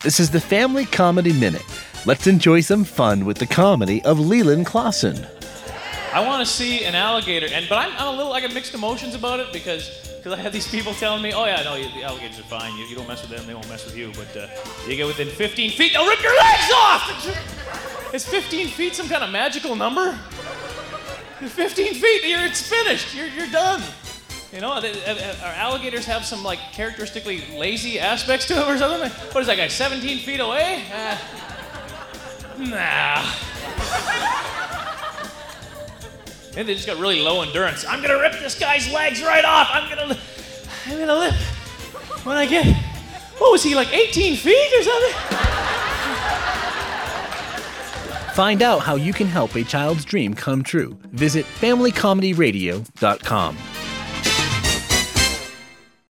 This is the Family Comedy Minute. Let's enjoy some fun with the comedy of Leland Klassen. I want to see an alligator, and but I'm, I'm a little I got mixed emotions about it because because I have these people telling me, oh yeah, no, you, the alligators are fine. You, you don't mess with them, they won't mess with you. But uh, you get within 15 feet, they'll rip your legs off. Is 15 feet some kind of magical number? 15 feet, you're it's finished. You're you're done. You know, they, uh, uh, our alligators have some like characteristically lazy aspects to them or something. What is that guy? 17 feet away? Uh, nah. And they just got really low endurance. I'm gonna rip this guy's legs right off. I'm gonna, I'm gonna live. When I get, what was he like, 18 feet or something? Find out how you can help a child's dream come true. Visit FamilyComedyRadio.com.